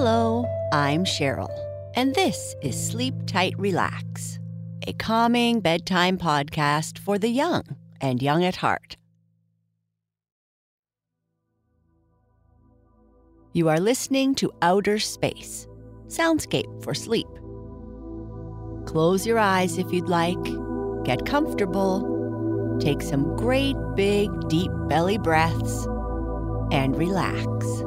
Hello, I'm Sheryl, and this is Sleep Tight Relax, a calming bedtime podcast for the young and young at heart. You are listening to Outer Space, soundscape for sleep. Close your eyes if you'd like, get comfortable, take some great big deep belly breaths, and relax.